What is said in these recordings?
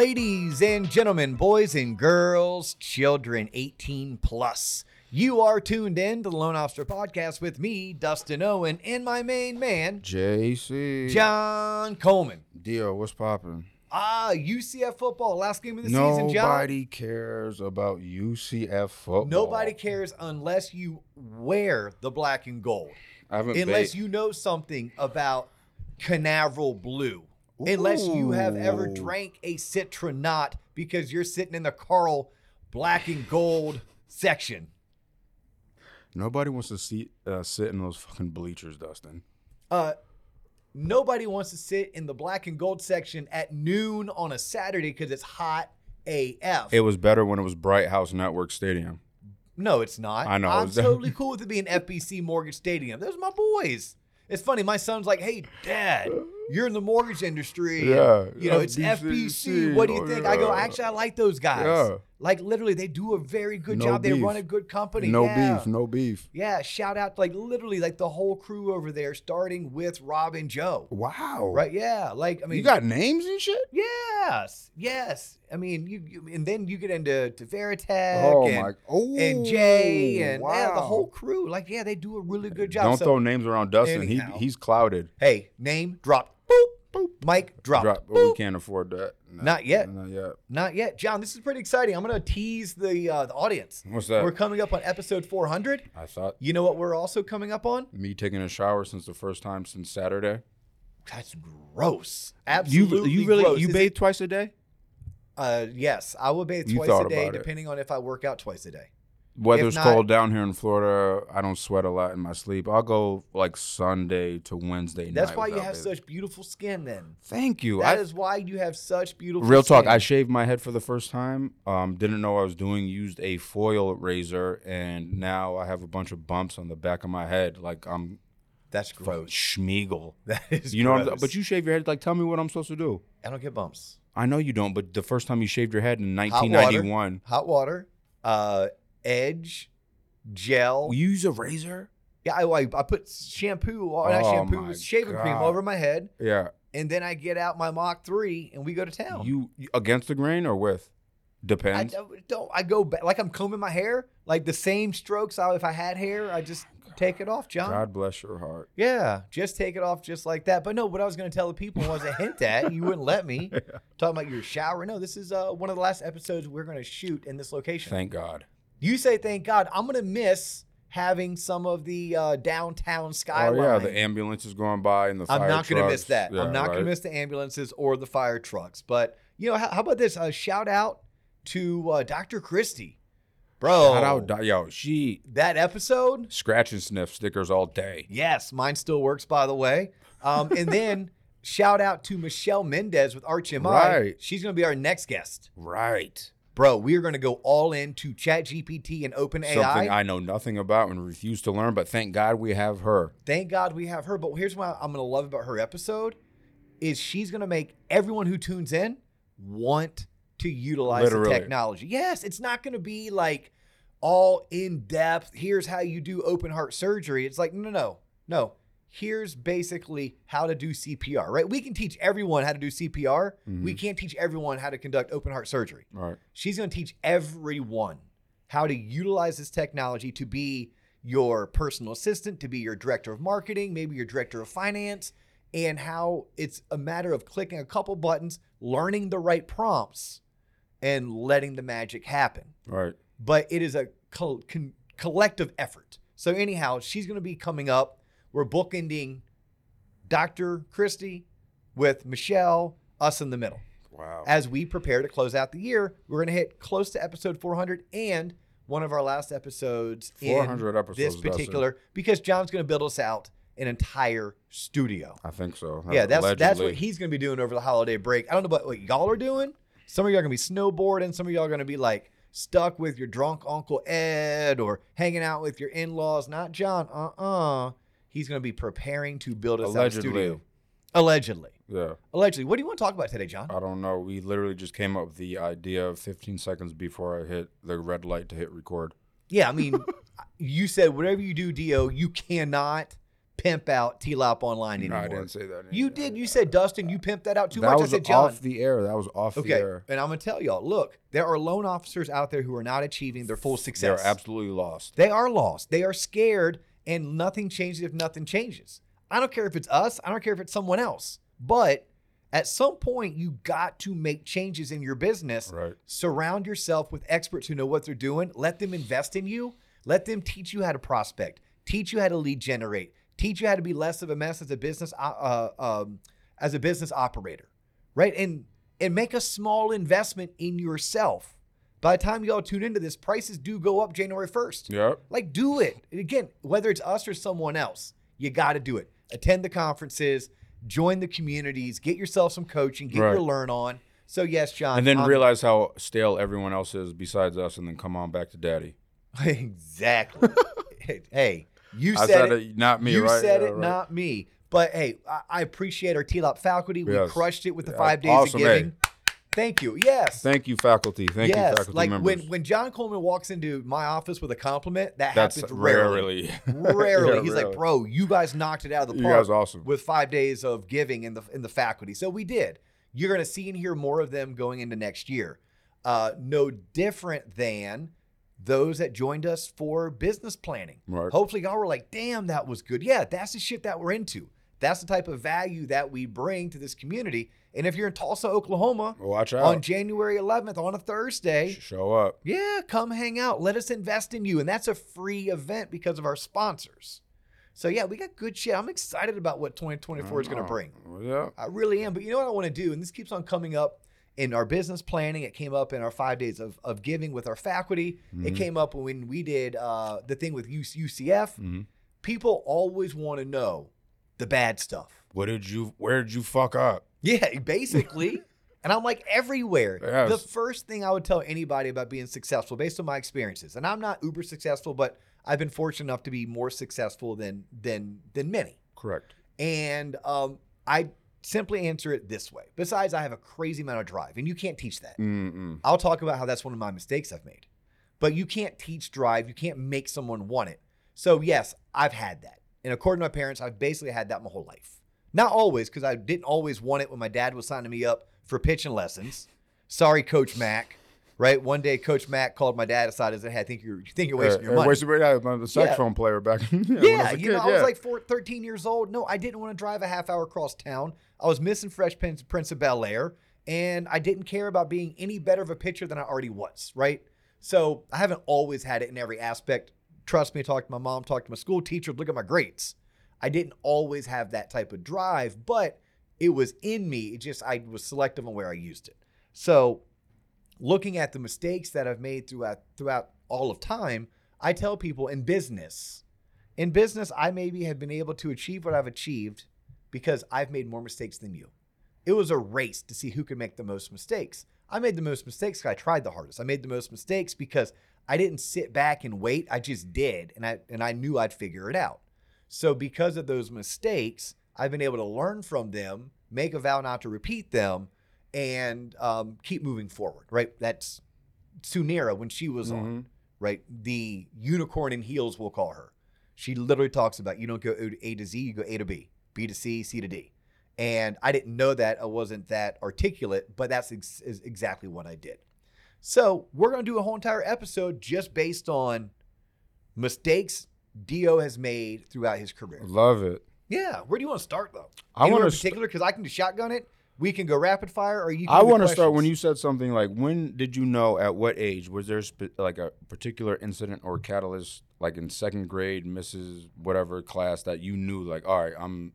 Ladies and gentlemen, boys and girls, children 18 plus, you are tuned in to the Loan Officer Podcast with me, Dustin Owen, and my main man, JC. John Coleman. Dio, what's popping? Ah, UCF football, last game of the season, John. Nobody cares about UCF football. Nobody cares unless you wear the black and gold. I haven't Unless ba- you know something about Canaveral Blue. Unless you have ever drank a Citronaut because you're sitting in the Carl black and gold section. Nobody wants to see, uh, sit in those fucking bleachers, Dustin. Uh, nobody wants to sit in the black and gold section at noon on a Saturday because it's hot AF. It was better when it was Bright House Network Stadium. no, it's not. I know. I'm totally cool with it being FBC Mortgage Stadium. Those are my boys. It's funny. My son's like, "Hey, Dad, you're in the mortgage industry. and, Yeah, you know it's. FBC. Oh, what do you Oh, think?" I go, "Actually, I like those guys. Yeah. Like literally, they do a very good No job. They run a good company. No yeah. beef, no beef. Yeah, shout out like literally like the whole crew over there, starting with Rob and Joe. Wow. Right? Yeah. Like I mean, you got names and shit? yes, yes. I mean, you, you and then you get into to Veritech Oh, and, my. Oh, and Jay and yeah, the whole crew. Like, yeah, they do a really good job. Don't So, throw names around Dustin. anyhow. He He's clouded. hey, name drop. Mike drop. Drop, but we can't afford that. No, Not yet. Not yet. Not yet, John. This is pretty exciting. I'm gonna tease the uh, the audience. What's that? We're coming up on episode 400. I thought You know what? We're also coming up on. me taking a shower since the first time since Saturday. That's gross. You Absolutely. you really gross. you Is bathe twice a day? Uh, yes, I will bathe You twice a day, about it. depending on if I work out twice a day. Weather's not- cold down here in Florida. I don't sweat a lot in my sleep. I'll go like Sunday to Wednesday night. That's why you have such beautiful skin. Then Thank you. that I, is why you have such beautiful. real talk. I shaved my head for the first time. Um, didn't know I was doing. Used a foil razor, and now I have a bunch of bumps on the back of my head. Like I'm That's gross. Schmiegel. That is. You know, what I'm, gross. but you shave your head. Like, tell me what I'm supposed to do. I don't get bumps. I know you don't, but the first time you shaved your head in 1991. Hot water. 1991, Hot water, uh, edge, gel. you use a razor. yeah, I, I, I put shampoo, or not Oh shampoo, my shaving cream God. over my head, Yeah, and then I get out my Mach three and we go to town. you you- against the grain or with? I Depends. don't, don't- I go back like I'm combing my hair, like the same strokes. I, if I had hair, I just take it off, John. God bless your heart. Yeah, just take it off just like that. But no, what I was going to tell the people was a hint at. You wouldn't let me talking about your shower. No, this is uh, one of the last episodes we're going to shoot in this location. Thank God. You say thank God. I'm going to miss having some of the uh, downtown skyline. Oh yeah, the ambulances going by and the fire I'm not going to miss that. Yeah, I'm not going to miss the ambulances or the fire trucks. But you know, how, how about this? A shout out to uh, Dr. Christie, bro. Shout out, yo, she that episode. scratch and sniff stickers all day. Yes, mine still works, by the way. Um, and then shout out to Michelle Mendez with ArchMI. Right. She's going to be our next guest. Right. Bro, we are going to go all in into ChatGPT and OpenAI. Something I know nothing about and refuse to learn, but thank God we have her. Thank God we have her. But here's what I'm going to love about her episode is she's going to make everyone who tunes in want to utilize Literally. the technology. Yes, it's not going to be like all in depth. Here's how you do open heart surgery. It's like, no, no, no. Here's basically how to do CPR, right? We can teach everyone how to do CPR. We mm-hmm. can't teach everyone how to conduct open heart surgery. Right. She's going to teach everyone how to utilize this technology to be your personal assistant, to be your director of marketing, maybe your director of finance, and how it's a matter of clicking a couple buttons, learning the right prompts, and letting the magic happen. Right. But it is a col- con- collective effort. So, anyhow, she's going to be coming up. We're bookending Dr. Christie with Michelle, us in the middle Wow. as we prepare to close out the year. We're going to hit close to episode 400 and one of our last episodes 400 in episodes, this particular because John's going to build us out an entire studio. I think so. Yeah, that's that's what he's going to be doing over the holiday break. I don't know about what y'all are doing. Some of y'all are going to be snowboarding. Some of y'all are going to be like stuck with your drunk uncle Ed or hanging out with your in-laws. Not John. Uh-uh. He's going to be preparing to build a Allegedly. studio. Allegedly. Yeah. Allegedly. What do you want to talk about today, John? I don't know. We literally just came up with the idea of 15 seconds before I hit the red light to hit record. Yeah, I mean, you said whatever you do, Dio, you cannot pimp out T Lop online No, anymore. I didn't say that. You did. You said Dustin. You pimped that out too that much. was I said John. off the air. That was off the okay, air. and I'm gonna tell y'all. Look, there are loan officers out there who are not achieving their full success. They're absolutely lost. They are lost. They are scared, and nothing changes if nothing changes. I don't care if it's us. I don't care if it's someone else. But at some point, you got to make changes in your business. Right. Surround yourself with experts who know what they're doing. Let them invest in you. Let them teach you how to prospect, teach you how to lead generate, teach you how to be less of a mess as a business uh, um, as a business operator, right? And and make a small investment in yourself. By the time y'all tune into this, prices do go up January first. Yep. Like, do it. And again, whether it's us or someone else, you got to do it. Attend the conferences, join the communities, get yourself some coaching, get Right. your learn on. So yes, John. And then I'm- realize how stale everyone else is besides us, and then come on back to daddy. exactly. hey, you I said said it. it, not me, you right? said Yeah, it, right. not me. But hey, I, I appreciate our T-Lop faculty. We Yes. crushed it with the Yeah, five days awesome, of hey. Thank you. Yes. Thank you, faculty. Thank yes. you, faculty like members. when when John Coleman walks into my office with a compliment, that That's happens rarely. rarely. Rarely. Yeah, He's rarely. like, bro, you guys knocked it out of the park. You guys awesome. with five days of giving in the in the faculty. So we did. You're gonna see and hear more of them going into next year. Uh, no different than those that joined us for business planning. Right. Hopefully, y'all were like, damn, that was good. Yeah, that's the shit that we're into. That's the type of value that we bring to this community. And if you're in Tulsa, Oklahoma, Watch out. on January 11th on a Thursday, Show up. yeah, come hang out. Let us invest in you. And that's a free event because of our sponsors. So, yeah, we got good shit. I'm excited about what 2024 is going to Oh, bring. Yeah. I really am. But you know what I want to do? And this keeps on coming up in our business planning. It came up in our five days of, of giving with our faculty. It Mhm. came up when we did uh, the thing with UC UCF. Mhm. People always want to know the bad stuff. What did you? Where did you fuck up? Yeah, basically. and I'm like everywhere. Yes. The first thing I would tell anybody about being successful, based on my experiences, and I'm not uber successful, but I've been fortunate enough to be more successful than than than many. Correct. And um, I simply answer it this way. Besides, I have a crazy amount of drive, and you can't teach that. Mm-mm. I'll talk about how that's one of my mistakes I've made. But you can't teach drive. You can't make someone want it. So, yes, I've had that. And according to my parents, I've basically had that my whole life. Not always, because I didn't always want it when my dad was signing me up for pitching lessons. Sorry, Coach Mac. Right? One day, Coach Mac called my dad aside and said, Hey, I think you're, you think you're wasting your Uh, uh, money. wasting- yeah, I'm a saxophone player back. Yeah, a you know, kid, I was like four, 13 years old. No, I didn't want to drive a half hour across town. I was missing Fresh Prince, Prince of Bel Air, and I didn't care about being any better of a pitcher than I already was, right? So I haven't always had it in every aspect. Trust me, talk to my mom, talk to my school teacher, look at my grades. I didn't always have that type of drive, but it was in me. It just, I was selective on where I used it. So looking at the mistakes that I've made throughout throughout all of time, I tell people in business, in business, I maybe have been able to achieve what I've achieved because I've made more mistakes than you. It was a race to see who could make the most mistakes. I made the most mistakes because I tried the hardest. I made the most mistakes because I didn't sit back and wait. I just did, and I and I knew I'd figure it out. So because of those mistakes, I've been able to learn from them, make a vow not to repeat them, and um, keep moving forward. Right? That's Sunira when she was on Mhm. right? The unicorn in heels, we'll call her. She literally talks about you don't go A to Z, you go A to B, B to C, C to D. And I didn't know that. I wasn't that articulate, but that's ex- is exactly what I did. So we're going to do a whole entire episode just based on mistakes Dio has made throughout his career. Love it. Yeah. Where do you want to start, though? I want to. particular because I can just shotgun it. We can go rapid fire, or you. Can I want to start when you said something like, "When did you know? At what age was there spe- like a particular incident or catalyst, like in second grade, Mrs. whatever class, that you knew, like, all right, I'm,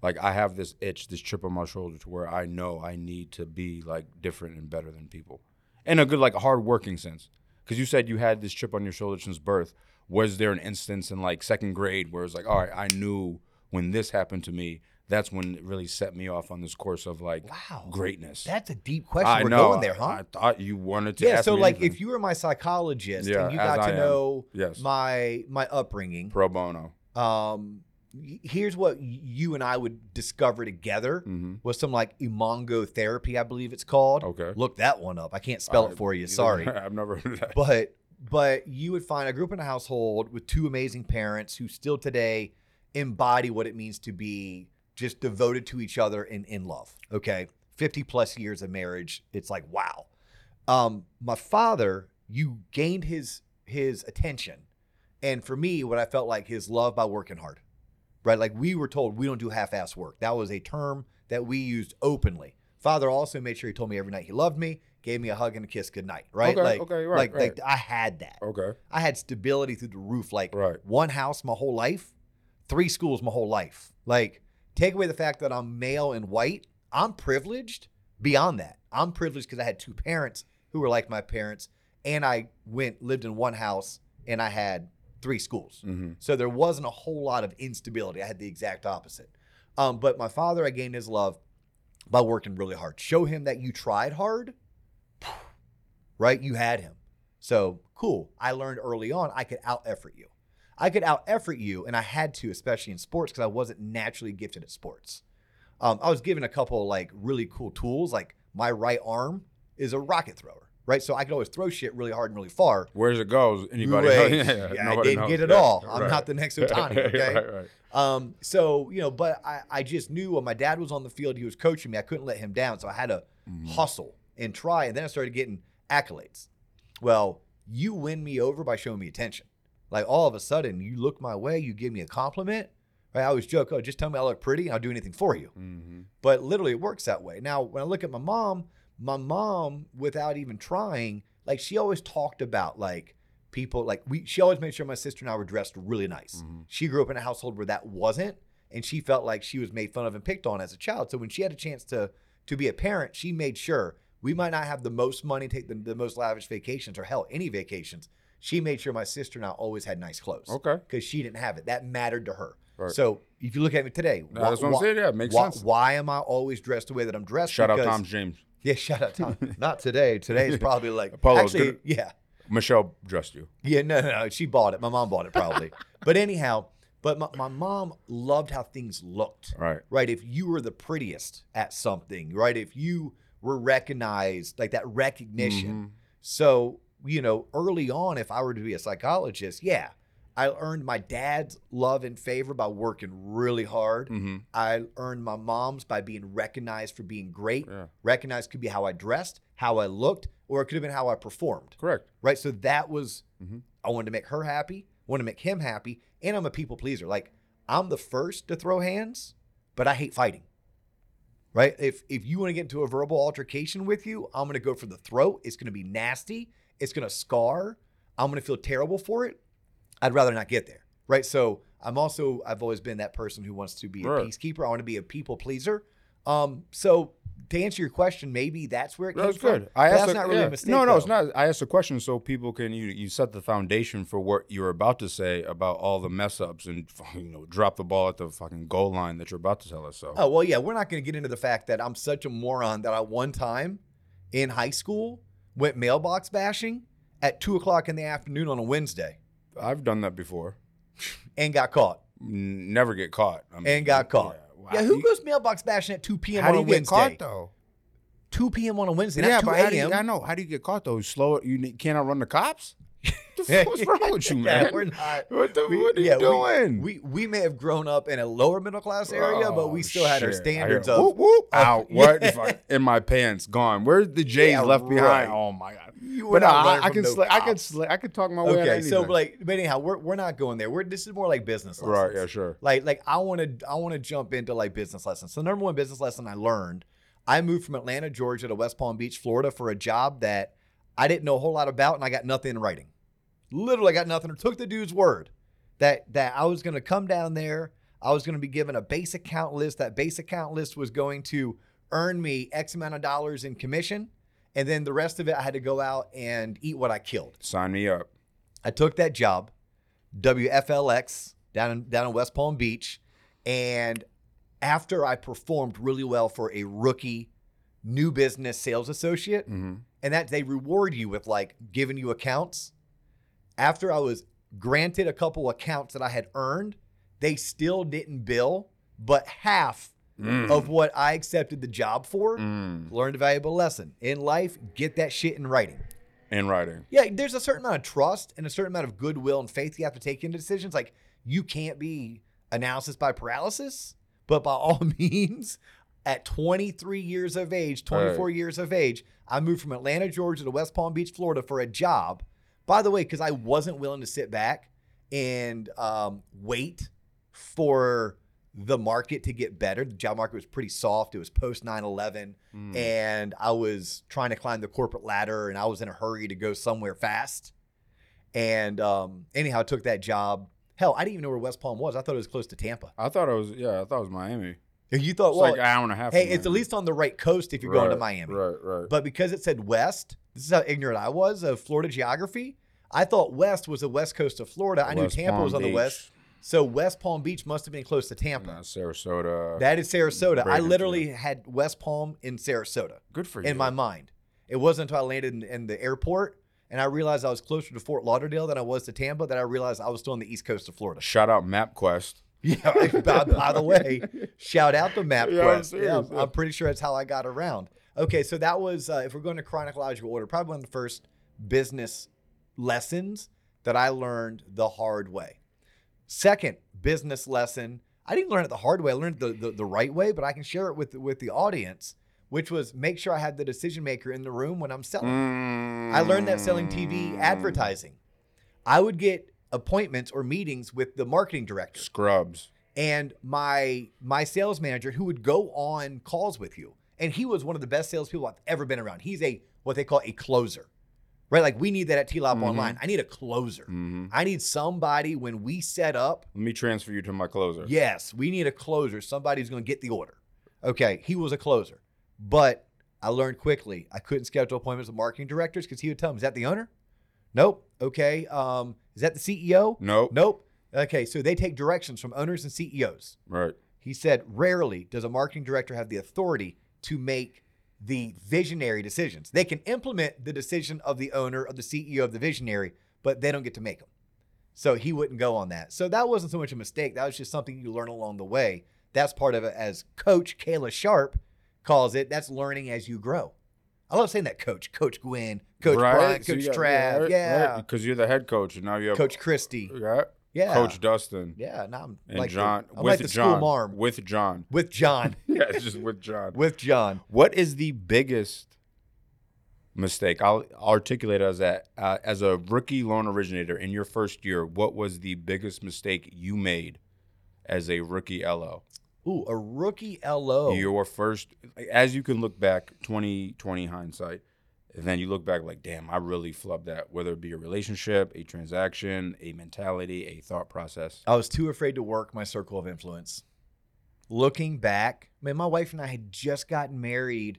like, I have this itch, this chip on my shoulder, to where I know I need to be like different and better than people, in a good, like, hard working sense. Because you said you had this chip on your shoulder since birth. Was there an instance in like second grade where it's like, all right, I knew when this happened to me, that's when it really set me off on this course of like Wow. greatness. That's a deep question. I We're know. going there, huh? I, I thought you wanted to. yeah so like anything. if you were my psychologist Yeah, and you got I to know Yes. my my upbringing pro bono. um here's what you and i would discover together Mm-hmm. was some like Imago therapy i believe it's called Okay. look that one up i can't spell it for you sorry I've never heard of that. but but you would find I grew up in a household with two amazing parents who still today embody what it means to be just devoted to each other and in love. Okay. 50 plus years of marriage. It's like, wow. Um, my father, you gained his his attention. And for me, what I felt like his love by working hard. Right? Like we were told we don't do half-ass work. That was a term that we used openly. Father also made sure he told me every night he loved me, gave me a hug and a kiss goodnight. Right? Okay, like, okay, right, like, right. like I had that. Okay. I had stability through the roof. Like Right. one house my whole life, three schools my whole life. Like take away the fact that I'm male and white, I'm privileged beyond that. I'm privileged because I had two parents who were like my parents, and I went lived in one house and I had three schools. Mm-hmm. So there wasn't a whole lot of instability. I had the exact opposite. Um, but my father, I gained his love by working really hard. Show him that you tried hard, right? You had him. So cool. I learned early on I could out effort you. I could out effort you, and I had to, especially in sports, because I wasn't naturally gifted at sports. Um, I was given a couple like really cool tools, like my right arm is a rocket thrower, right? So I could always throw shit really hard and really far. Where's it goes? Anybody? Know? yeah, I didn't knows. get it Yeah, all. I'm not the next Otani, okay? right, right. Um, so you know, but I, I just knew when my dad was on the field, he was coaching me. I couldn't let him down, so I had to Mhm. hustle and try. And then I started getting accolades. Well, you win me over by showing me attention. Like all of a sudden, you look my way, you give me a compliment. Right? I always joke, "Oh, just tell me I look pretty, and I'll do anything for you." Mhm. But literally, it works that way. Now, when I look at my mom, my mom, without even trying, like she always talked about like people, like we, she always made sure my sister and I were dressed really nice. Mhm. She grew up in a household where that wasn't, and she felt like she was made fun of and picked on as a child. So when she had a chance to to be a parent, she made sure we might not have the most money, take the, the most lavish vacations, or hell, any vacations. She made sure my sister and I always had nice clothes Okay. because she didn't have it. That mattered to her. Right. So if you look at me today, No, that's what I'm saying. Yeah, it makes why, sense. why am I always dressed the way that I'm dressed? Shout out Because- Tom James. Yeah, shout out Tom. Not today. Today's probably like Apollo, Actually, yeah, Michelle dressed you. yeah. No, no, no. She bought it. My mom bought it probably. but anyhow, but my, my mom loved how things looked. Right. Right. If you were the prettiest at something, right? If you were recognized, like that recognition. Mhm. So, you know, early on, if I were to be a psychologist, yeah, I earned my dad's love and favor by working really hard. Mhm. I earned my mom's by being recognized for being great. Yeah. Recognized could be how I dressed, how I looked, or it could have been how I performed. Correct. Right. So that was, Mhm. I wanted to make her happy, wanted to make him happy, and I'm a people pleaser. Like, I'm the first to throw hands, but I hate fighting. Right. If if you want to get into a verbal altercation with you, I'm gonna go for the throat. It's gonna be nasty. It's gonna scar. I'm gonna feel terrible for it. I'd rather not get there. Right. So I'm also I've always been that person who wants to be a peacekeeper. I want to be a people pleaser. Um, so to answer your question, maybe that's where it came That's from. good. I That's a- not really yeah. a mistake. No, no, it's not. I asked a question so people can you you set the foundation for what you're about to say about all the mess ups and you know drop the ball at the fucking goal line that you're about to tell us. So Oh well, yeah, we're not going to get into the fact that I'm such a moron that I one time in high school went mailbox bashing at two o'clock in the afternoon on a Wednesday I've done that before. and got caught. Never get caught. I mean, And got caught. Wow. Yeah, who You- goes mailbox bashing at two p.m. How on do a you get Wednesday? caught though? Two p.m. on a Wednesday, yeah, not two but how do you, a.m. I know. How do you get caught though? You slow it. You ne- can't outrun the cops. what's wrong with you, Yeah, man? we're not. what the, we- what are yeah, you doing? We we may have grown up in a lower middle class area, but we Oh, still had our shit. I standards whoop, of whoop, out. What? Yeah. If I- in my pants, gone. Where's the J's Yeah, left behind? Oh my god. You But no, not I, I can, no sli- I can, sli- I can talk my way. out of Okay, so like, but anyhow, we're we're not going there. We're this is more like business lessons. right, yeah, sure. Like like I want to I want to jump into like business lessons. So the number one business lesson I learned, I moved from Atlanta, Georgia to West Palm Beach, Florida for a job that I didn't know a whole lot about and I got nothing in writing. Literally I got nothing. I took the dude's word that that I was going to come down there, I was going to be given a base account list. That base account list was going to earn me X amount of dollars in commission, and then the rest of it I had to go out and eat what I killed. Sign me up. I took that job, WFLX down in, down in West Palm Beach, and after I performed really well for a rookie new business sales associate, hmm and that they reward you with like giving you accounts. After I was granted a couple accounts that I had earned, they still didn't bill, but half Mm. of what I accepted the job for. Mm. Learned a valuable lesson in life. Get that shit in writing. In writing. Yeah, there's a certain amount of trust and a certain amount of goodwill and faith you have to take into decisions. Like you can't be analysis by paralysis, but by all means, at 23 years of age, 24 years of age, I moved from Atlanta, Georgia to West Palm Beach, Florida for a job. By the way, because I wasn't willing to sit back and um, wait for the market to get better. The job market was pretty soft. It was post 9 11, Mm. and I was trying to climb the corporate ladder, and I was in a hurry to go somewhere fast. And um, anyhow, I took that job. Hell, I didn't even know where West Palm was. I thought it was close to Tampa. I thought it was yeah. I thought it was Miami. And you thought, It's well, like an hour and a half. hey, it's at least on the right coast if you're going to Miami. Right, right. But because it said west, this is how ignorant I was of Florida geography. I thought west was the west coast of Florida. I knew Tampa Palm was on the west. So West Palm Beach must have been close to Tampa. Nah, Sarasota. That is Sarasota. I literally had West Palm in Sarasota Good for you. in my mind. It wasn't until I landed in, in the airport and I realized I was closer to Fort Lauderdale than I was to Tampa that I realized I was still on the east coast of Florida. Shout out MapQuest. Yeah. by, by the way, shout out to MapQuest. Yeah, I'm Yeah, I'm, pretty sure that's how I got around. Okay, so that was uh, if we're going to chronological order, probably one of the first business lessons that I learned the hard way. Second business lesson, I didn't learn it the hard way. I learned the, the the right way, but I can share it with with the audience, which was make sure I had the decision maker in the room when I'm selling. I learned that selling Mm. TV advertising. I would get appointments or meetings with the marketing director Scrubs. and my my sales manager who would go on calls with you. And he was one of the best salespeople I've ever been around. He's a what they call a closer. Right? Like we need that at T Lop Mhm. Online. I need a closer. hmm I need somebody when we set up. Let me transfer you to my closer. Yes, we need a closer. Somebody's going to get the order. Okay, he was a closer. But I learned quickly I couldn't schedule appointments with marketing directors because he would tell them, is that the owner? Nope. Okay. Um, is that the CEO? Nope. Nope. Okay, so they take directions from owners and CEOs. Right. He said, rarely does a marketing director have the authority to make the visionary decisions. They can implement the decision of the owner, of the CEO, of the visionary, but they don't get to make them. So he wouldn't go on that. So that wasn't so much a mistake. That was just something you learn along the way. That's part of it, as Coach Kayla Sharp calls it. That's learning as you grow. I love saying that, Coach. Coach Gwen, Coach right? Brian, So Coach got- Trav. Yeah. Because you're the head coach, and now you have Coach Christie. Yeah. Yeah. Coach Dustin. Yeah. Now I'm And like John. The, I'm with like the John. school marm. With John. With John. yeah, it's just with John. with John. What is the biggest mistake? I'll articulate it as that uh, as a rookie loan originator in your first year. What was the biggest mistake you made as a rookie LO? Ooh, a rookie LO. Your first, as you can look back, 2020 hindsight, then you look back like, damn, I really flubbed that. Whether it be a relationship, a transaction, a mentality, a thought process. I was too afraid to work my circle of influence. Looking back, man, my wife and I had just gotten married,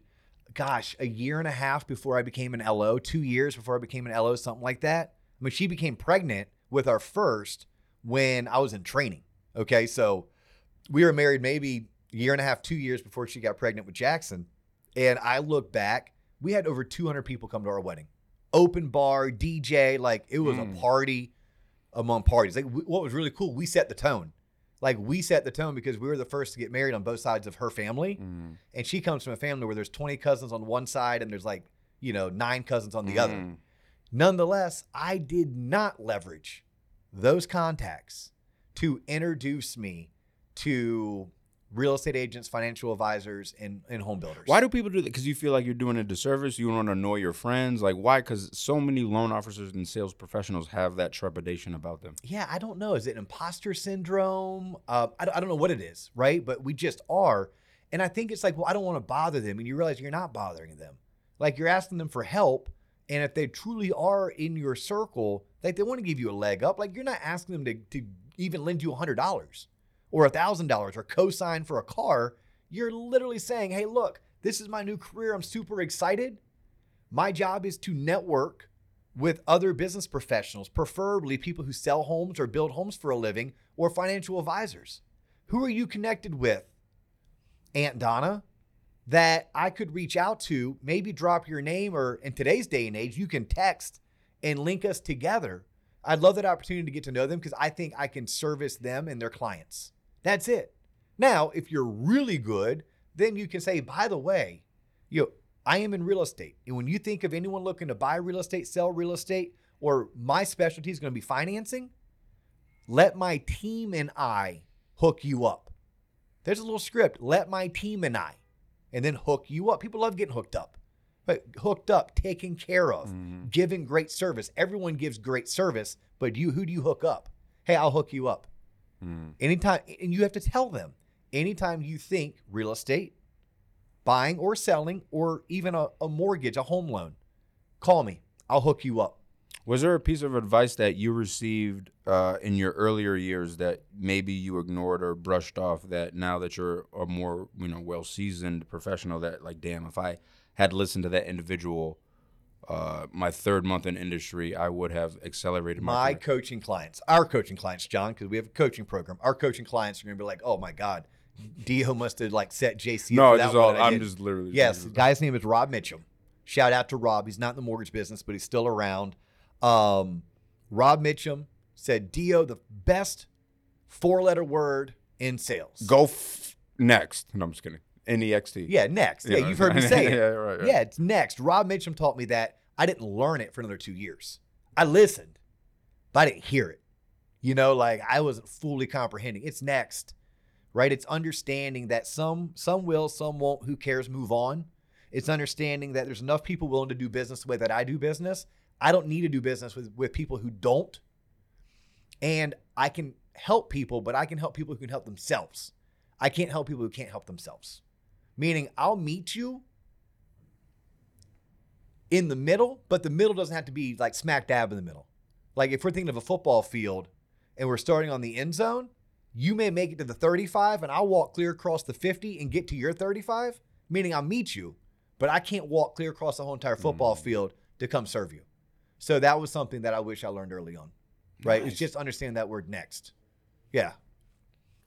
gosh, a year and a half before I became an LO, two years before I became an LO, something like that. I mean, she became pregnant with our first when I was in training. Okay. So we were married maybe a year and a half, two years before she got pregnant with Jackson. And I look back, we had over 200 people come to our wedding. Open bar, DJ, like it was Mm. a party among parties. Like w- what was really cool, we set the tone. Like we set the tone because we were the first to get married on both sides of her family. Mm. And she comes from a family where there's 20 cousins on one side and there's like, you know, nine cousins on the other. Mm. Nonetheless, I did not leverage those contacts to introduce me to real estate agents, financial advisors, and, and home builders. Why do people do that? Because you feel like you're doing a disservice. You want to annoy your friends. Like why? Because so many loan officers and sales professionals have that trepidation about them. yeah, I don't know. Is it imposter syndrome? Uh, I, don't- I don't know what it is, right? But we just are. And I think it's like, well, I don't want to bother them. And you realize you're not bothering them. Like you're asking them for help. And if they truly are in your circle, like they want to give you a leg up. Like you're not asking them to, to even lend you $100 or $1,000 or co sign for a car. You're literally saying, hey, look, this is my new career. I'm super excited. My job is to network with other business professionals, preferably people who sell homes or build homes for a living or financial advisors. Who are you connected with, Aunt Donna, that I could reach out to, maybe drop your name, or in today's day and age, you can text and link us together. I'd love that opportunity to get to know them because I think I can service them and their clients. That's it. Now, if you're really good, then you can say, by the way, you know, I am in real estate. And when you think of anyone looking to buy real estate, sell real estate, or my specialty is going to be financing, let my team and I hook you up. There's a little script. Let my team and I, and then hook you up. People love getting hooked up. But hooked up, taken care of, Mhm. giving great service. Everyone gives great service, but you who do you hook up? Hey, I'll hook you up. Mm. Anytime and you have to tell them. Anytime you think real estate, buying or selling, or even a, a mortgage, a home loan, call me. I'll hook you up. Was there a piece of advice that you received uh, in your earlier years that maybe you ignored or brushed off that now that you're a more you know well seasoned professional that like damn if I had listened to that individual uh, my third month in industry I would have accelerated my, My coaching clients, our coaching clients, John, because we have a coaching program. Our coaching clients are going to be like, "Oh my God, Dio must have like set JC." no up this is that one all I'm did." just literally Yes, the guy's name is Rob Mitchum. Shout out to Rob. He's not in the mortgage business, but he's still around. Um, Rob Mitchum said, Dio, the best four letter word in sales. go f- next no I'm just kidding N E X T Yeah, next. Yeah, Yeah, you've heard me say yeah, it. right, right. Yeah, it's next. Rob Mitchum taught me that. I didn't learn it for another two years. I listened, but I didn't hear it. You know, like I wasn't fully comprehending. It's next, right? It's understanding that some some will, some won't. Who cares? Move on. It's understanding that there's enough people willing to do business the way that I do business. I don't need to do business with with people who don't. And I can help people, but I can help people who can help themselves. I can't help people who can't help themselves. Meaning, I'll meet you in the middle, but the middle doesn't have to be like smack dab in the middle. Like if we're thinking of a football field and we're starting on the end zone, you may make it to the 35 and I'll walk clear across the 50 and get to your 35, meaning I'll meet you, but I can't walk clear across the whole entire football Mm. field to come serve you. So that was something that I wish I learned early on. Right? It's just understanding that word next. Yeah.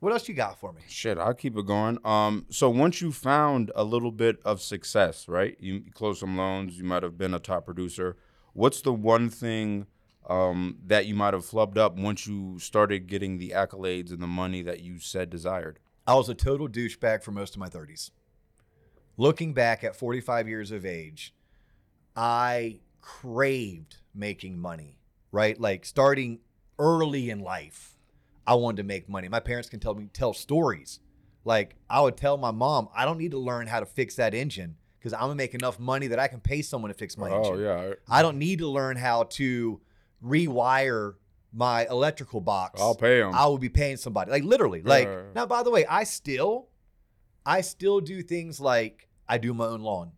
What else you got for me? Shit, I'll keep it going. Um, so once you found a little bit of success, right? You closed some loans. You might have been a top producer. What's the one thing um, that you might have flubbed up once you started getting the accolades and the money that you said desired? I was a total douchebag for most of my 30s. Looking back at 45 years of age, I craved making money, right? Like starting early in life, I wanted to make money. My parents can tell me tell stories. Like I would tell my mom, I don't need to learn how to fix that engine because I'm gonna make enough money that I can pay someone to fix my oh engine. yeah, I don't need to learn how to rewire my electrical box. I'll pay them. I will be paying somebody. Like literally. Like Yeah. now by the way, I still I still do things like I do my own lawn.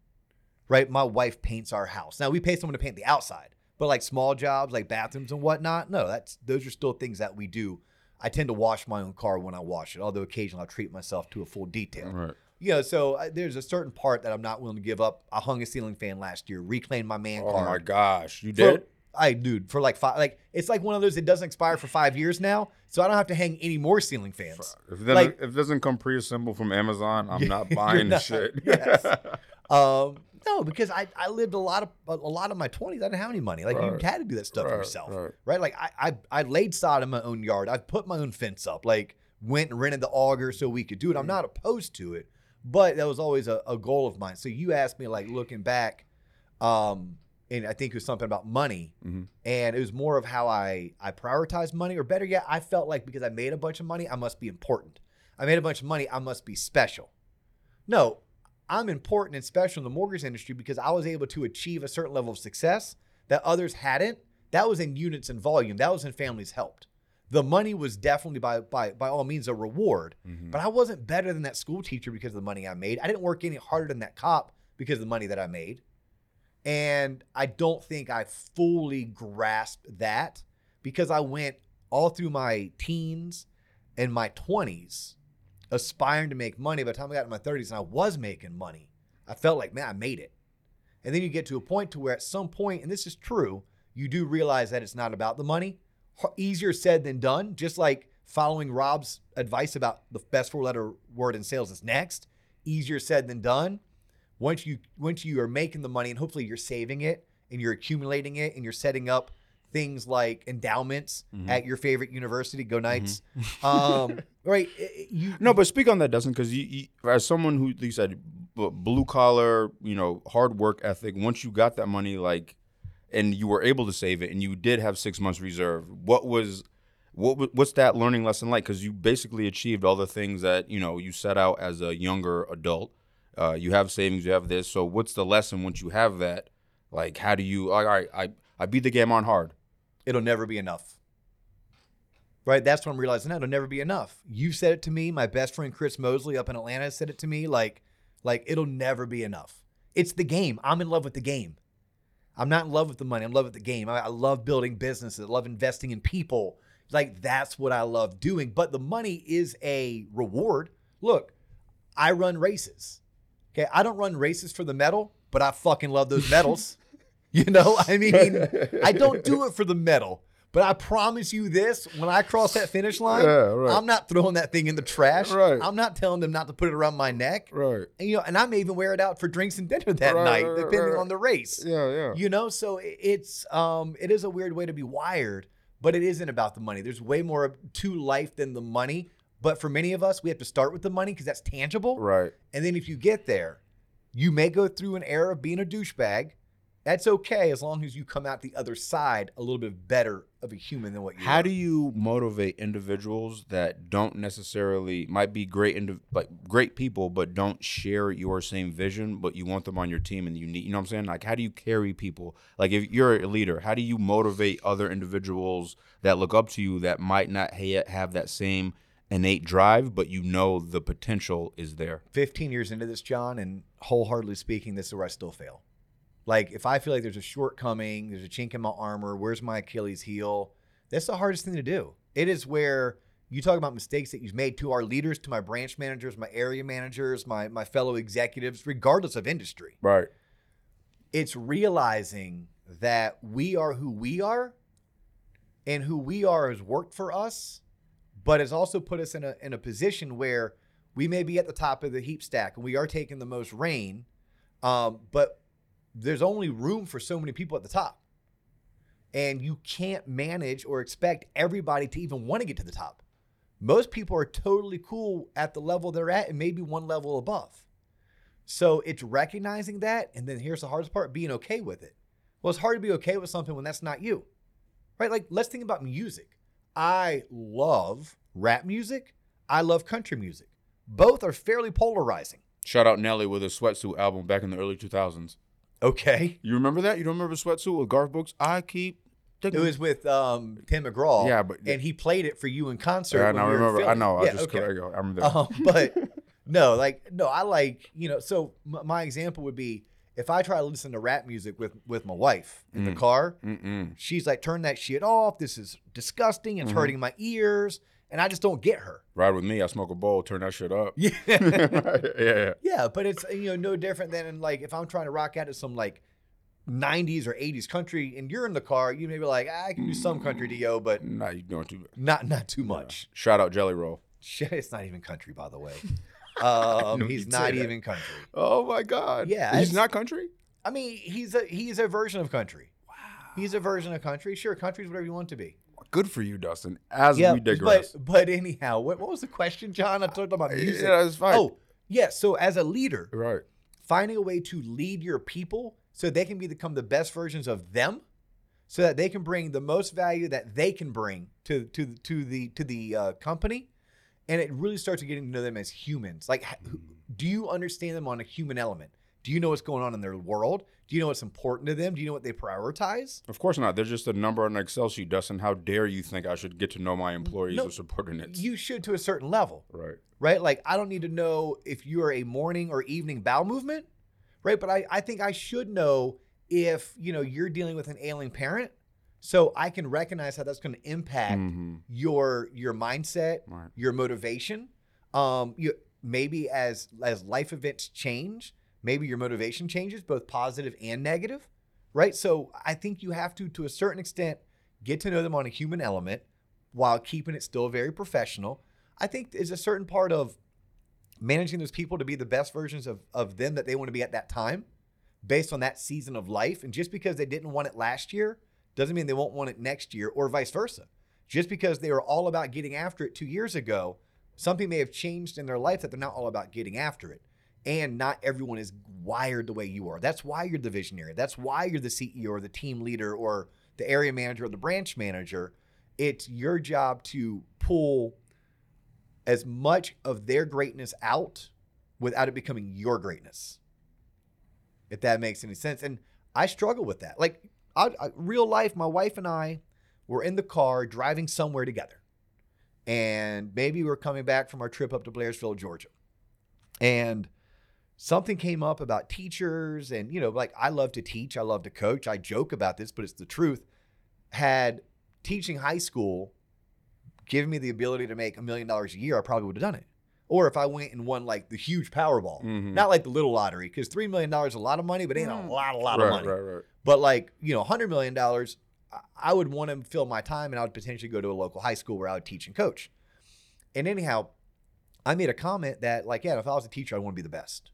Right? My wife paints our house. Now we pay someone to paint the outside, but like small jobs like bathrooms and whatnot, no, that's those are still things that we do. I tend to wash my own car when I wash it, although occasionally I'll treat myself to a full detail. Right. You know, so uh, there's a certain part that I'm not willing to give up. I hung a ceiling fan last year, reclaimed my man car. Oh card. my gosh, you For- did? I dude for like five like it's like one of those that doesn't expire for five years now, so I don't have to hang any more ceiling fans. If it doesn't, like- if it doesn't come pre-assembled from Amazon, I'm Yeah, not buying not. shit. Yes. Um, no, because I, I lived a lot of a, lot of my twenties. I didn't have any money. Like you had to do that stuff Right, yourself, right. right? Like I, I I laid sod in my own yard. I've put my own fence up. Like went and rented the auger so we could do it. I'm not opposed to it, but that was always a, a goal of mine. So you asked me like looking back, um, and I think it was something about money, Mhm. and it was more of how I I prioritized money, or better yet, I felt like because I made a bunch of money, I must be important. I made a bunch of money, I must be special. No, I'm important and special in the mortgage industry because I was able to achieve a certain level of success that others hadn't. That was in units and volume. That was in families helped. The money was definitely by by by all means a reward, Mhm. but I wasn't better than that school teacher because of the money I made. I didn't work any harder than that cop because of the money that I made. And I don't think I fully grasped that because I went all through my teens and my 20s aspiring to make money. By the time I got in my 30s and I was making money, I felt like, man, I made it. And then you get to a point to where at some point, and this is true, you do realize that it's not about the money. Easier said than done, just like following Rob's advice about the best four letter word in sales is next. Easier said than done. Once you once you are making the money and hopefully you're saving it and you're accumulating it and you're setting up things like endowments Mhm. at your favorite university, go Knights. Um, right? You No, but speak on that, Dustin, because you, as someone who you said blue collar, you know, hard work ethic. Once you got that money, like, and you were able to save it, and you did have six months reserve. What was What what's that learning lesson like? Because you basically achieved all the things that you know you set out as a younger adult. Uh, you have savings, you have this. So what's the lesson once you have that? Like, how do you? All right, I I beat the game on hard. It'll never be enough. Right? That's what I'm realizing now. It'll never be enough. You said it to me. My best friend Chris Mosley up in Atlanta said it to me. Like, like it'll never be enough. It's the game. I'm in love with the game. I'm not in love with the money. I'm in love with the game. I, I love building businesses. I love investing in people. Like that's what I love doing. But the money is a reward. Look, I run races. Okay, I don't run races for the medal, but I fucking love those medals. you know, I mean, I don't do it for the medal. But I promise you this: when I cross that finish line, Yeah, right. I'm not throwing that thing in the trash. Right. I'm not telling them not to put it around my neck. Right. And, you know, and I may even wear it out for drinks and dinner that night, depending on the race. Yeah. Yeah. You know, so it's um it is a weird way to be wired, but it isn't about the money. There's way more to life than the money. But for many of us, we have to start with the money because that's tangible. Right. And then if you get there, you may go through an era of being a douchebag. That's okay as long as you come out the other side a little bit better of a human than what you How were. do you motivate individuals that don't necessarily might be great indiv- like great people but don't share your same vision but you want them on your team and you need you know what I'm saying like how do you carry people like if you're a leader how do you motivate other individuals that look up to you that might not ha- have that same innate drive but you know the potential is there 15 years into this, John, and wholeheartedly speaking, this is where I still fail. Like, if I feel like there's a shortcoming, there's a chink in my armor, where's my Achilles heel? That's the hardest thing to do. It is where you talk about mistakes that you've made to our leaders, to my branch managers, my area managers, my my fellow executives, regardless of industry. right It's realizing that we are who we are, and who we are has worked for us, but has also put us in a in a position where we may be at the top of the heap stack and we are taking the most rain, um, but there's only room for so many people at the top, and you can't manage or expect everybody to even want to get to the top. Most people are totally cool at the level they're at and maybe one level above. So it's recognizing that, and then here's the hardest part: being okay with it. Well, it's hard to be okay with something when that's not you, right? Like let's think about music. I love rap music. I love country music. Both are fairly polarizing. shout out Nelly with a sweatsuit album back in the early 2000s Okay. you remember that you don't remember sweatsuit with Garth Brooks I keep It was with um, Tim McGraw. Yeah, but- and he played it for you in concert. Yeah, when no, I we remember. I Philly. know. I Yeah, just okay. correct. I remember that. Um, but no, like no, I like you know. So m- my example would be if I try to listen to rap music with with my wife in the Mm. car, Mm-mm. she's like, "Turn that shit off. This is disgusting. It's Mhm. hurting my ears." And I just don't get her. Ride with me. I smoke a bowl. Turn that shit up. Yeah. yeah, yeah. yeah, but it's you know no different than like if I'm trying to rock out to some like 90s or 80s country and you're in the car, you may be like, "Ah, I can do some country to yo, but Nah, you doing too not not too much. Shout out Jelly Roll. Shit, it's not even country, by the way. Um, he's not even country. Oh my God. Yeah, He's not country. I mean, he's a he's a version of country. Wow. He's a version of country. Sure, country's whatever you want to be. Good for you, Dustin. As yeah, we digress. but but anyhow, what, what was the question, John? I talked about music. Yeah, it's fine. Oh, yeah. So as a leader, right. finding a way to lead your people so they can become the best versions of them, so that they can bring the most value that they can bring to to to the to the uh, company, and it really starts getting to know them as humans. Like, do you understand them on a human element? Do you know what's going on in their world? Do you know what's important to them? Do you know what they prioritize? Of course not. They're just a number on an Excel sheet, Dustin. How dare you think I should get to know my employees No, or subordinates? You should to a certain level. right. right? Like I don't need to know if you're a morning or evening bowel movement, right? But I, I think I should know if you know you're dealing with an ailing parent, so I can recognize how that's going to impact Mm-hmm. your your mindset, Right. your motivation. Um, you maybe as as life events change, maybe your motivation changes, both positive and negative, right? So I think you have to, to a certain extent, get to know them on a human element while keeping it still very professional. I think is a certain part of managing those people to be the best versions of, of them that they want to be at that time based on that season of life. And just because they didn't want it last year doesn't mean they won't want it next year or vice versa. Just because they were all about getting after it two years ago, something may have changed in their life that they're not all about getting after it. And not everyone is wired the way you are. That's why you're the visionary. That's why you're the CEO or the team leader or the area manager or the branch manager it's your job to pull as much of their greatness out without it becoming your greatness. If that makes any sense. And I struggle with that. Like I, I, real life, my wife and I were in the car driving somewhere together. And maybe we are coming back from our trip up to Blairsville, Georgia. And something came up about teachers and you know like I love to teach, I love to coach. I joke about this, but it's the truth. Had teaching high school given me the ability to make a million dollars a year, I probably would have done it. Or if I went and won like the huge Powerball, Mhm. not like the little lottery, because three million dollars is a lot of money, but ain't a Mm. lot, a lot right, of money. right, right. But like you know, hundred million dollars, I- I would want to fill my time, and I would potentially go to a local high school where I would teach and coach. And anyhow, I made a comment that like, yeah, if I was a teacher, I want to be the best.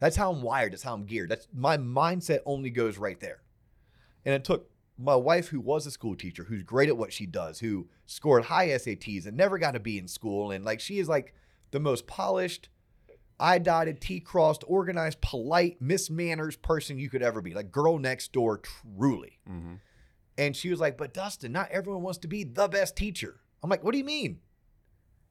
That's how I'm wired. That's how I'm geared. That's my mindset only goes right there. And it took my wife, who was a school teacher, who's great at what she does, who scored high SATs and never got to be in school, and like she is like the most polished, I dotted, T crossed, organized, polite, Miss Manners person you could ever be. Like girl next door, truly. hmm And she was like, But Dustin, not everyone wants to be the best teacher. I'm like, What do you mean?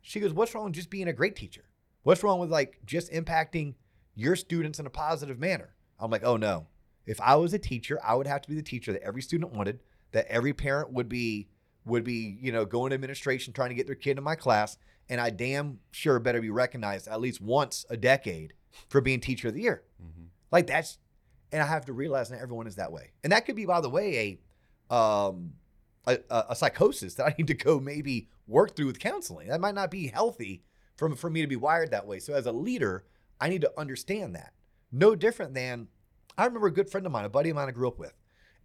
She goes, What's wrong with just being a great teacher? What's wrong with like just impacting your students in a positive manner? I'm like, Oh no. If I was a teacher, I would have to be the teacher that every student wanted, that every parent would be would be, you know, going to administration trying to get their kid in my class, and I damn sure better be recognized at least once a decade for being teacher of the year. hmm Like that's, and I have to realize not everyone is that way. And that could be, by the way, a, um, a, a, a psychosis that I need to go maybe work through with counseling. That might not be healthy for, for me to be wired that way. So as a leader, I need to understand that. No different than, I remember a good friend of mine, a buddy of mine I grew up with.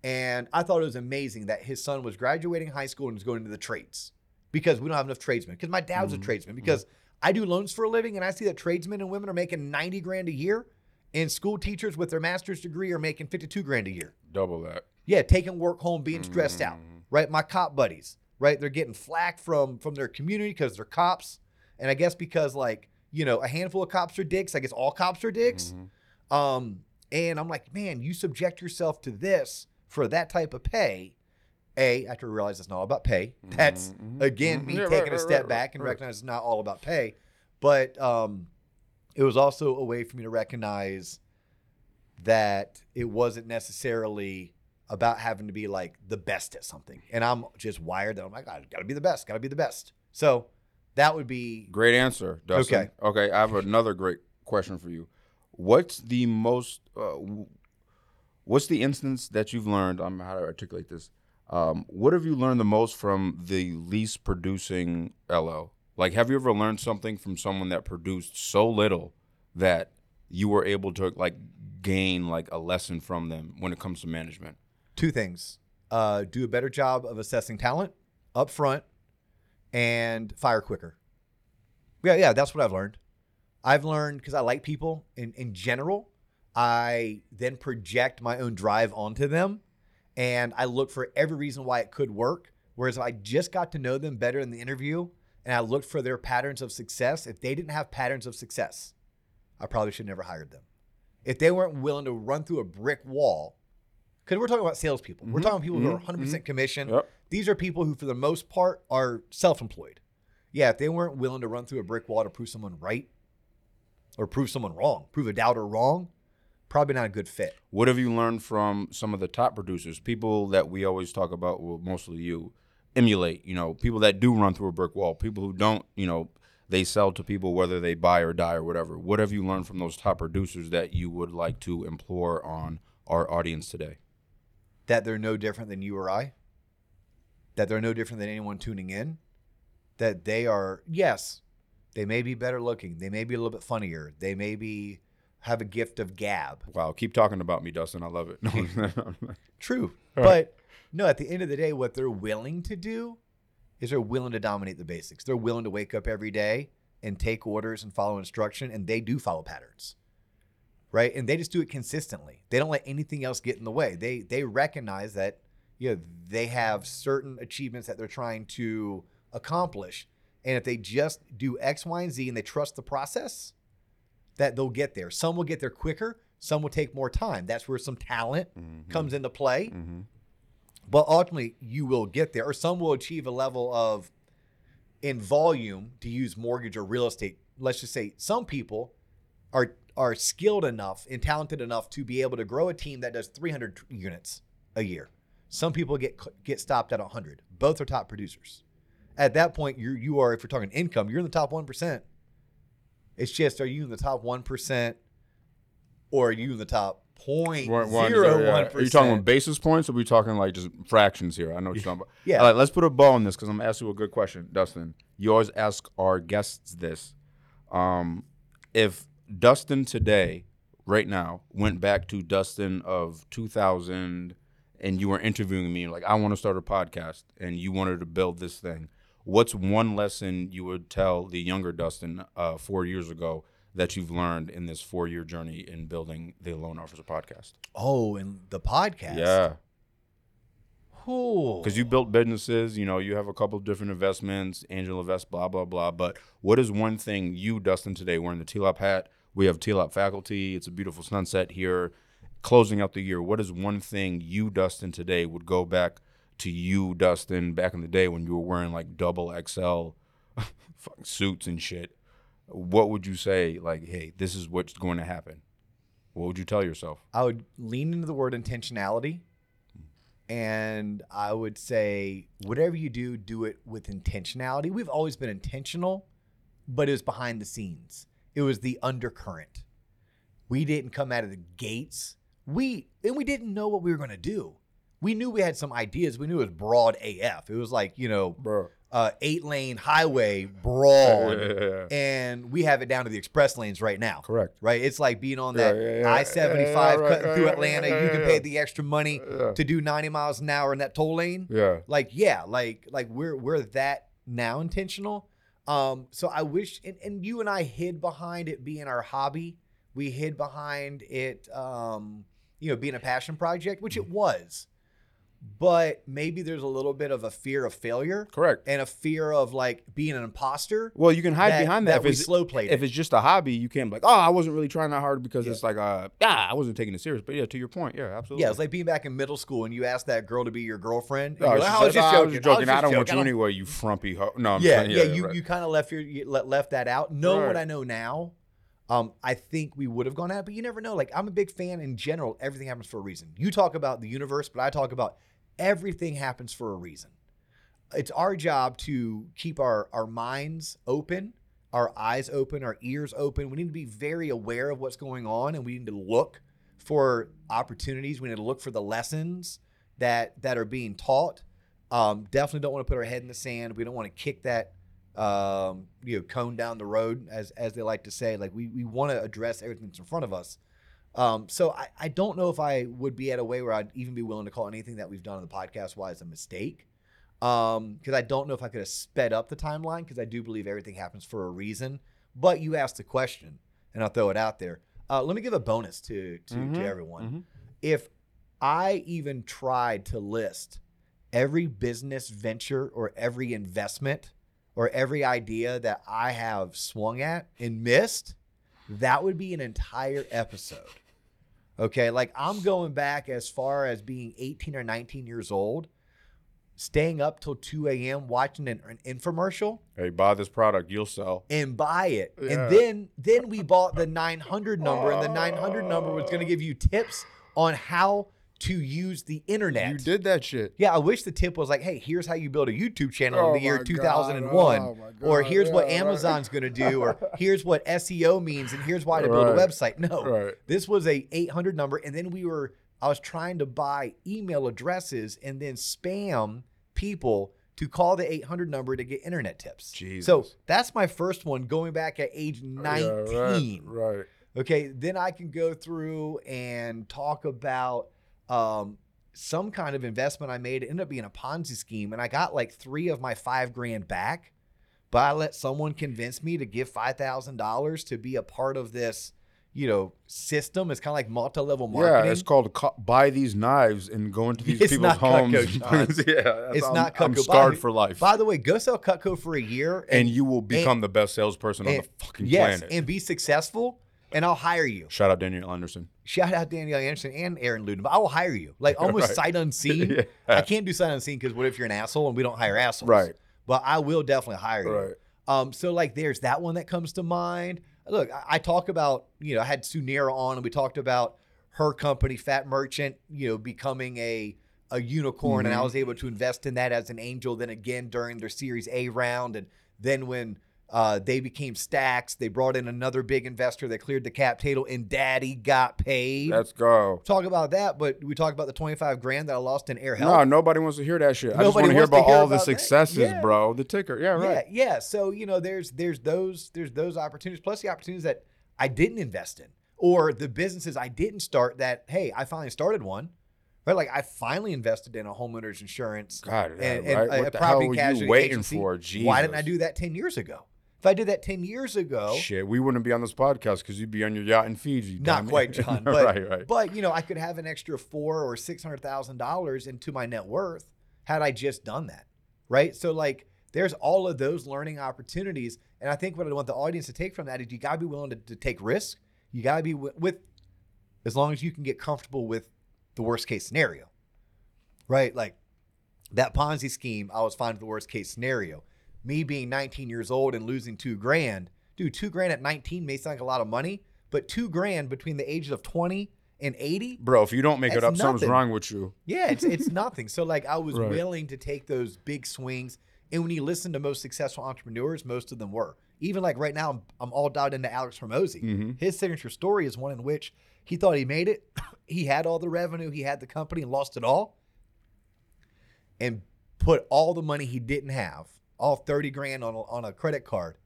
And I thought it was amazing that his son was graduating high school and was going into the trades because we don't have enough tradesmen. Because my dad was a tradesman. Because I do loans for a living and I see that tradesmen and women are making 90 grand a year and school teachers with their master's degree are making 52 grand a year. Double that. Yeah, taking work home, being stressed out, Mhm. right? My cop buddies, right? They're getting flack from from their community because they're cops, and I guess because like you know a handful of cops are dicks. I guess all cops are dicks. Mhm. Um, and I'm like, man, you subject yourself to this for that type of pay. A, after to realize it's not all about pay. That's Mhm. again Mhm. me Yeah, right, taking a right, step right, back and right. recognize it's not all about pay. But um, it was also a way for me to recognize that it wasn't necessarily about having to be like the best at something. And I'm just wired that I'm like, I gotta be the best, gotta be the best. So that would be Great answer, Dustin. Okay. Okay, I have another great question for you. What's the most? Uh, what's the instance that you've learned? I'm how to articulate this. Um, what have you learned the most from the least producing LO? Like, have you ever learned something from someone that produced so little that you were able to like gain like a lesson from them when it comes to management? two things. Uh, do a better job of assessing talent up front and fire quicker. Yeah, yeah, that's what I've learned. I've learned because I like people in, in general. I then project my own drive onto them and I look for every reason why it could work. Whereas if I just got to know them better in the interview and I looked for their patterns of success, if they didn't have patterns of success, I probably should never hired them. If they weren't willing to run through a brick wall, because we're talking about salespeople, we're Mhm, talking people who are mhm, 100% commission. Yep. These are people who, for the most part, are self-employed. Yeah, if they weren't willing to run through a brick wall to prove someone right or prove someone wrong, prove a doubter wrong, probably not a good fit. What have you learned from some of the top producers, people that we always talk about, well, mostly you, emulate, you know, people that do run through a brick wall, people who don't, you know, they sell to people whether they buy or die or whatever. What have you learned from those top producers that you would like to implore on our audience today? That they're no different than you or I. That they're no different than anyone tuning in. That they are, yes, they may be better looking. They may be a little bit funnier. They may be have a gift of gab. Wow, keep talking about me, Dustin. I love it. True. All But no, at the end of the day, what they're willing to do is they're willing to dominate the basics. They're willing to wake up every day and take orders and follow instruction, and they do follow patterns. Right? And they just do it consistently. They don't let anything else get in the way. They they recognize that you know they have certain achievements that they're trying to accomplish. And if they just do X, Y, and Z and they trust the process, that they'll get there. Some will get there quicker, some will take more time. That's where some talent Mhm. comes into play. Mhm. but ultimately you will get there, or some will achieve a level of in volume to use mortgage or real estate. Let's just say some people are are skilled enough and talented enough to be able to grow a team that does 300 units a year. Some people get get stopped at 100. Both are top producers. At that point, you you are if we're talking income, you're in the top one percent. It's just are you in the top one percent, or are you in the top point one- zero one Are you talking about basis points, or are we talking like just fractions here? I know what you're talking about. Yeah. All right, let's put a bow on this because I'm gonna ask you a good question, Dustin. You always ask our guests this. Um, if Dustin today, right now, went back to Dustin of 2000, and you were interviewing me, like I want to start a podcast, and you wanted to build this thing. What's one lesson you would tell the younger Dustin uh, four years ago that you've learned in this four-year journey in building the Loan Officer podcast? Oh, and the podcast. Yeah. Because you built businesses you know you have a couple of different investments angel invest blah blah blah but what is one thing you dustin today wearing the t-lop hat we have t-lop faculty it's a beautiful sunset here closing out the year what is one thing you dustin today would go back to you dustin back in the day when you were wearing like double xl suits and shit what would you say like hey this is what's going to happen what would you tell yourself I would lean into the word intentionality. And I would say, whatever you do, do it with intentionality. We've always been intentional, but it was behind the scenes. It was the undercurrent. We didn't come out of the gates. We and we didn't know what we were going to do. We knew we had some ideas. We knew it was broad AF. It was like you know, uh, eight lane highway broad, and we have it down to the express lanes right now correct right? It's like being on that yeah, yeah. I seventy Yeah, five cutting through Atlanta. yeah, you can yeah. pay the extra money Yeah. to do ninety miles an hour in that toll lane. yeah Like yeah, like like we're we're that now intentional. Um, so I wish, and, and you and I hid behind it being our hobby. We hid behind it, um, you know, being a passion project, which it was. But maybe there's a little bit of a fear of failure correct and a fear of like being an imposter. Well, you can hide behind that, that if we it's slow played. if it's just a hobby. You can't be like, oh, I wasn't really trying that hard because Yeah. it's like, uh, yeah, I wasn't taking it serious. But yeah, to your point, yeah, absolutely. Yeah, it's like being back in middle school and you ask that girl to be your girlfriend. and No, you're it's like, just "I was like, just "Oh, I joking. was joking. I, just don't want you anyway, you frumpy. Ho-. No, I'm Yeah, saying, yeah, you right. you kind of left your you left that out. Knowing what I know now, um, I think we would have gone out, but you never know. Like I'm a big fan in general. Everything happens for a reason. You talk about the universe, but I talk about everything happens for a reason. It's our job to keep our our minds open, our eyes open, our ears open. We need to be very aware of what's going on, and we need to look for opportunities. We need to look for the lessons that that are being taught. Um, definitely don't want to put our head in the sand. We don't want to kick that um, you know cone down the road, as as they like to say. Like we we want to address everything that's in front of us. Um, so I, I don't know if I would be at a way where I'd even be willing to call anything that we've done on the podcast wise a mistake. Um, because I don't know if I could have sped up the timeline because I do believe everything happens for a reason. But you asked the question, and I'll throw it out there. Uh, let me give a bonus to to, Mhm, to everyone. mhm. If I even tried to list every business venture or every investment or every idea that I have swung at and missed, that would be an entire episode. Okay, like I'm going back as far as being 18 or 19 years old, staying up till 2 a.m. watching an, an infomercial Hey, buy this product, you'll sell. and buy it. Yeah. And then then we bought the 900 number and the 900 number was going to give you tips on how to use the internet. You did that shit. Yeah, I wish the tip was like, "Hey, here's how you build a YouTube channel in Oh the year 2001." God, oh or here's what yeah, right. Amazon's going to do or here's what SEO means and here's why to build a website. No. Right. This was a 800 number and then we were I was trying to buy email addresses and then spam people to call the 800 number to get internet tips. Jesus. So that's my first one going back at age 19. Yeah, right, right. Okay, then I can go through and talk about um, some kind of investment I made. It ended up being a Ponzi scheme, and I got like three of my five grand back. But I let someone convince me to give five thousand dollars to be a part of this, you know, system. It's kind of like multi-level marketing. Yeah, it's called cu- buy these knives and go into these It's people's homes. Cutco, yeah, It's I'm, not I'm Cutco. scarred By- for life. By the way, go sell Cutco for a year, and you will become the best salesperson on and- the fucking yes, planet. and be successful. And I'll hire you. Shout out Daniel Anderson. Shout out Daniel Anderson and Aaron Luden, but I will hire you. Like almost Right. sight unseen. Yeah. I can't do sight unseen because what if you're an asshole and we don't hire assholes? Right. But I will definitely hire you. Right. Um, so like there's that one that comes to mind. Look, I, I talk about, you know, I had Suneera on and we talked about her company, Fattmerchant, you know, becoming a a unicorn, and I Mhm. was able to invest in that as an angel. Then again during their Series A round, and then when uh, they became Stax, they brought in another big investor that cleared the cap table, and Daddy got paid. Let's go. talk about that, but we talk about the 25 grand that I lost in air No, nobody wants to hear that shit. I just Nobody want to hear about all the about successes, Yeah. bro. The ticker. Yeah, right. Yeah, yeah. So you know, there's there's those there's those opportunities plus the opportunities that I didn't invest in, or the businesses I didn't start. That hey, I finally started one. Right, like I finally invested in a homeowner's insurance God, yeah, and, and right? a, a what the property hell were casualty you waiting agency. for? Jesus. Why didn't I do that ten years ago? If I did that ten years ago, Shit, we wouldn't be on this podcast because you'd be on your yacht in Fiji. not quite, John. But right, right. but you know, I could have an extra four or six hundred thousand dollars into my net worth had I just done that. Right. So like there's all of those learning opportunities. And I think what I want the audience to take from that is you gotta be willing to, to take risk. You gotta be wi- with as long as you can get comfortable with the worst case scenario. Right? Like that Ponzi scheme, I was fine with the worst case scenario. Me being 19 years old and losing two grand, dude, two grand at 19 may sound like a lot of money, but two grand between the ages of 20 and 80, Bro, if you don't make it up, something's wrong with you. yeah, it's it's nothing. So like I was Right. willing to take those big swings. And when you listen to most successful entrepreneurs, most of them were. Even like right now, I'm, I'm all dialed into Alex Hormozi. Mhm. His signature story is one in which he thought he made it. he had all the revenue, he had the company, and lost it all. And put all the money he didn't have, all 30 grand on a, on a credit card.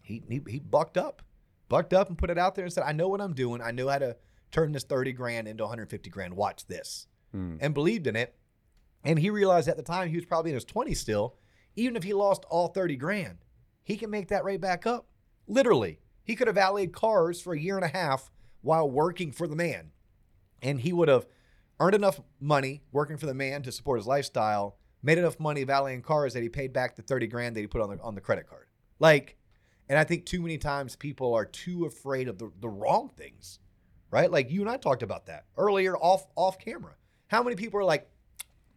He, he he bucked up, bucked up, and put it out there and said, "I know what I'm doing. I know how to turn this 30 grand into 150 grand. Watch this." Mm. and believed in it. And he realized at the time he was probably in his 20s still, even if he lost all 30 grand, he can make that right back up. Literally, he could have valeted cars for a year and a half while working for the man. And he would have earned enough money working for the man to support his lifestyle, made enough money valeting cars that he paid back the 30 grand that he put on the on the credit card. Like, and I think too many times people are too afraid of the, the wrong things. Right? Like you and I talked about that earlier off off camera. How many people are like,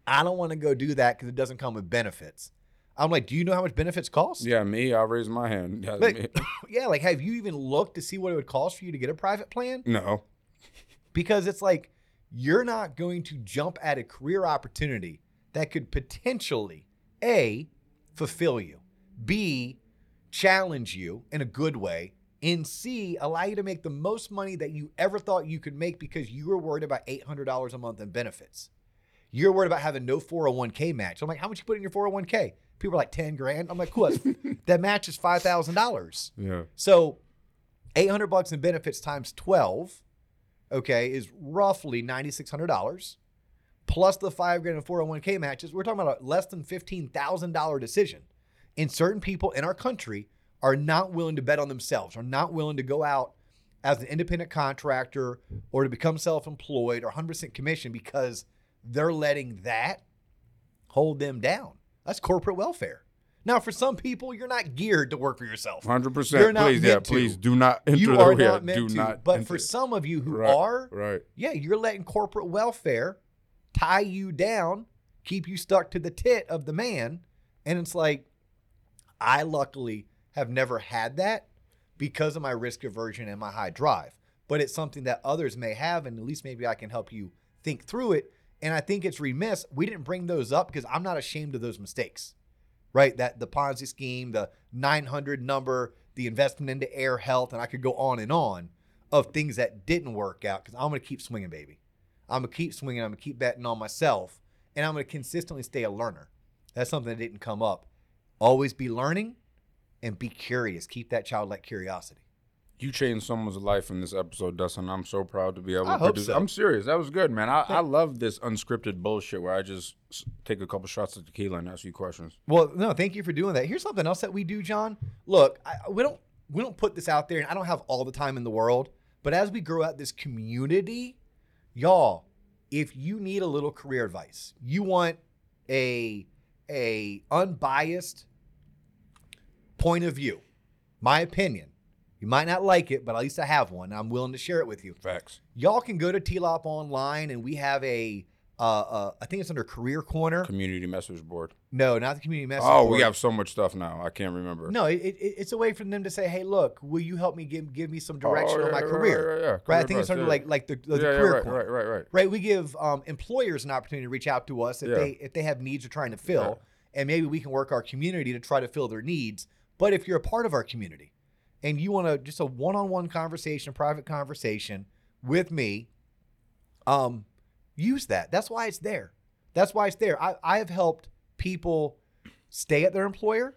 I don't want to go do that because it doesn't come with benefits. I'm like, do you know how much benefits cost? Yeah, me, I'll raise my hand. Yeah, Like, me. yeah, like have you even looked to see what it would cost for you to get a private plan? No. Because it's like you're not going to jump at a career opportunity that could potentially A, fulfill you, B, challenge you in a good way, and C, allow you to make the most money that you ever thought you could make because you were worried about $800 a month in benefits. You're worried about having no 401k match. I'm like, how much you put in your 401k? People are like 10 grand. I'm like, cool. That match is $5,000. Yeah. So 800 bucks in benefits times 12, okay, is roughly $9,600 plus the five grand and 401k matches. We're talking about a less than $15,000 decision. And certain people in our country are not willing to bet on themselves, are not willing to go out as an independent contractor or to become self employed or 100% commission because they're letting that hold them down. That's corporate welfare. Now, for some people, you're not geared to work for yourself. Hundred You're percent. not Please, yeah, to. please do not enter you are not meant do to. not but enter. for some of you who Right, are, right. yeah, you're letting corporate welfare tie you down, keep you stuck to the tit of the man. And it's like, I luckily have never had that because of my risk aversion and my high drive. But it's something that others may have, and at least maybe I can help you think through it. And I think it's remiss. We didn't bring those up because I'm not ashamed of those mistakes, right? That the Ponzi scheme, the 900 number, the investment into air health, and I could go on and on of things that didn't work out because I'm going to keep swinging, baby. I'm to keep swinging. I'm to keep betting on myself, and I'm to consistently stay a learner. That's something that didn't come up. Always be learning and be curious. Keep that childlike curiosity. You changed someone's life in this episode, Dustin. I'm so proud to be able I to hope produce. so. I'm serious. That was good, man. I, I love this unscripted bullshit where I just take a couple shots of tequila and ask you questions. Well, no, thank you for doing that. Here's something else that we do, John. Look, I, we don't we don't put this out there, and I don't have all the time in the world. But as we grow out this community, y'all, if you need a little career advice, you want a a unbiased point of view, my opinion, You might not like it, but at least I have one. I'm willing to share it with you. Facts. Y'all can go to TLOP online, and we have a, uh, uh, I think it's under Career Corner. Community message board. No, not the community message. Oh, board. we have so much stuff now. I can't remember. No, it, it, it's a way for them to say, "Hey, look, will you help me give give me some direction Oh, on my yeah, yeah, career?" yeah, yeah. Right? I think it's under yeah. like like the, the yeah, yeah, career right, corner. right, right, right. right? We give um, employers an opportunity to reach out to us if Yeah. they if they have needs they're trying to fill, and maybe we can work our community to try to fill their needs. But if you're a part of our community and you want to just a one-on-one conversation, a private conversation with me, um, use that. That's why it's there. That's why it's there. I, I have helped people stay at their employer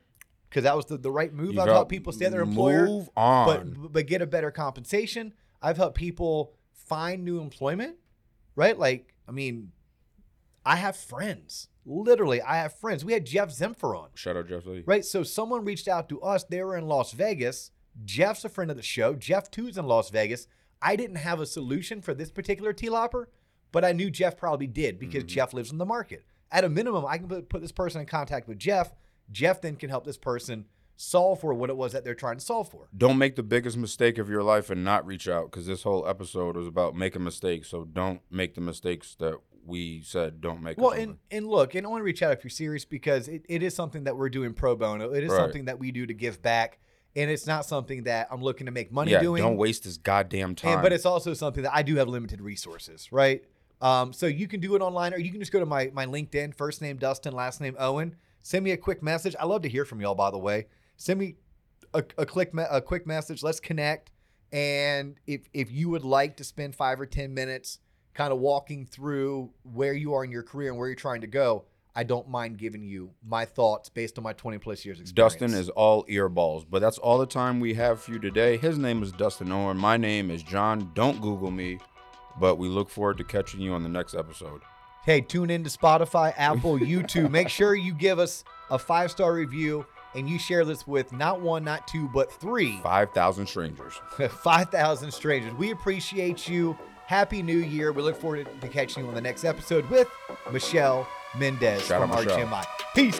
because that was the, the right move. You I've helped people stay at their employer Move on. but but get a better compensation. I've helped people find new employment, right? Like, I mean, I have friends. Literally, I have friends. We had Jeff Zemfer on, Shout out Jeff Lee. right? So someone reached out to us. They were in Las Vegas. Jeff's a friend of the show. Jeff too's in Las Vegas. I didn't have a solution for this particular T-Lopper, but I knew Jeff probably did because mm-hmm. Jeff lives in the market. At a minimum, I can put, put this person in contact with Jeff. Jeff then can help this person solve for what it was that they're trying to solve for. Don't make the biggest mistake of your life and not reach out because this whole episode was about making mistakes. So don't make the mistakes that we said don't make. Well, and, and look, and only reach out if you're serious because it, it is something that we're doing pro bono. It is Right. something that we do to give back. And it's not something that I'm looking to make money yeah, doing. don't waste this goddamn time. And, but it's also something that I do have limited resources, right? Um, so you can do it online or you can just go to my, my LinkedIn, first name Dustin, last name Owen. Send me a quick message. I love to hear from y'all, by the way. Send me a, a, click, me- a quick message. Let's connect. And if, if you would like to spend five or 10 minutes kind of walking through where you are in your career and where you're trying to go, I don't mind giving you my thoughts based on my 20 plus years experience. Dustin is all earballs. But that's all the time we have for you today. His name is Dustin Owen. My name is John. Don't Google me. But we look forward to catching you on the next episode. Hey, tune in to Spotify, Apple, YouTube. Make sure you give us a five star review and you share this with not one, not two, but three, 5,000 strangers. 5,000 strangers. We appreciate you. Happy New Year. We look forward to catching you on the next episode with Michelle Mendez Shout from. RGMI. Peace.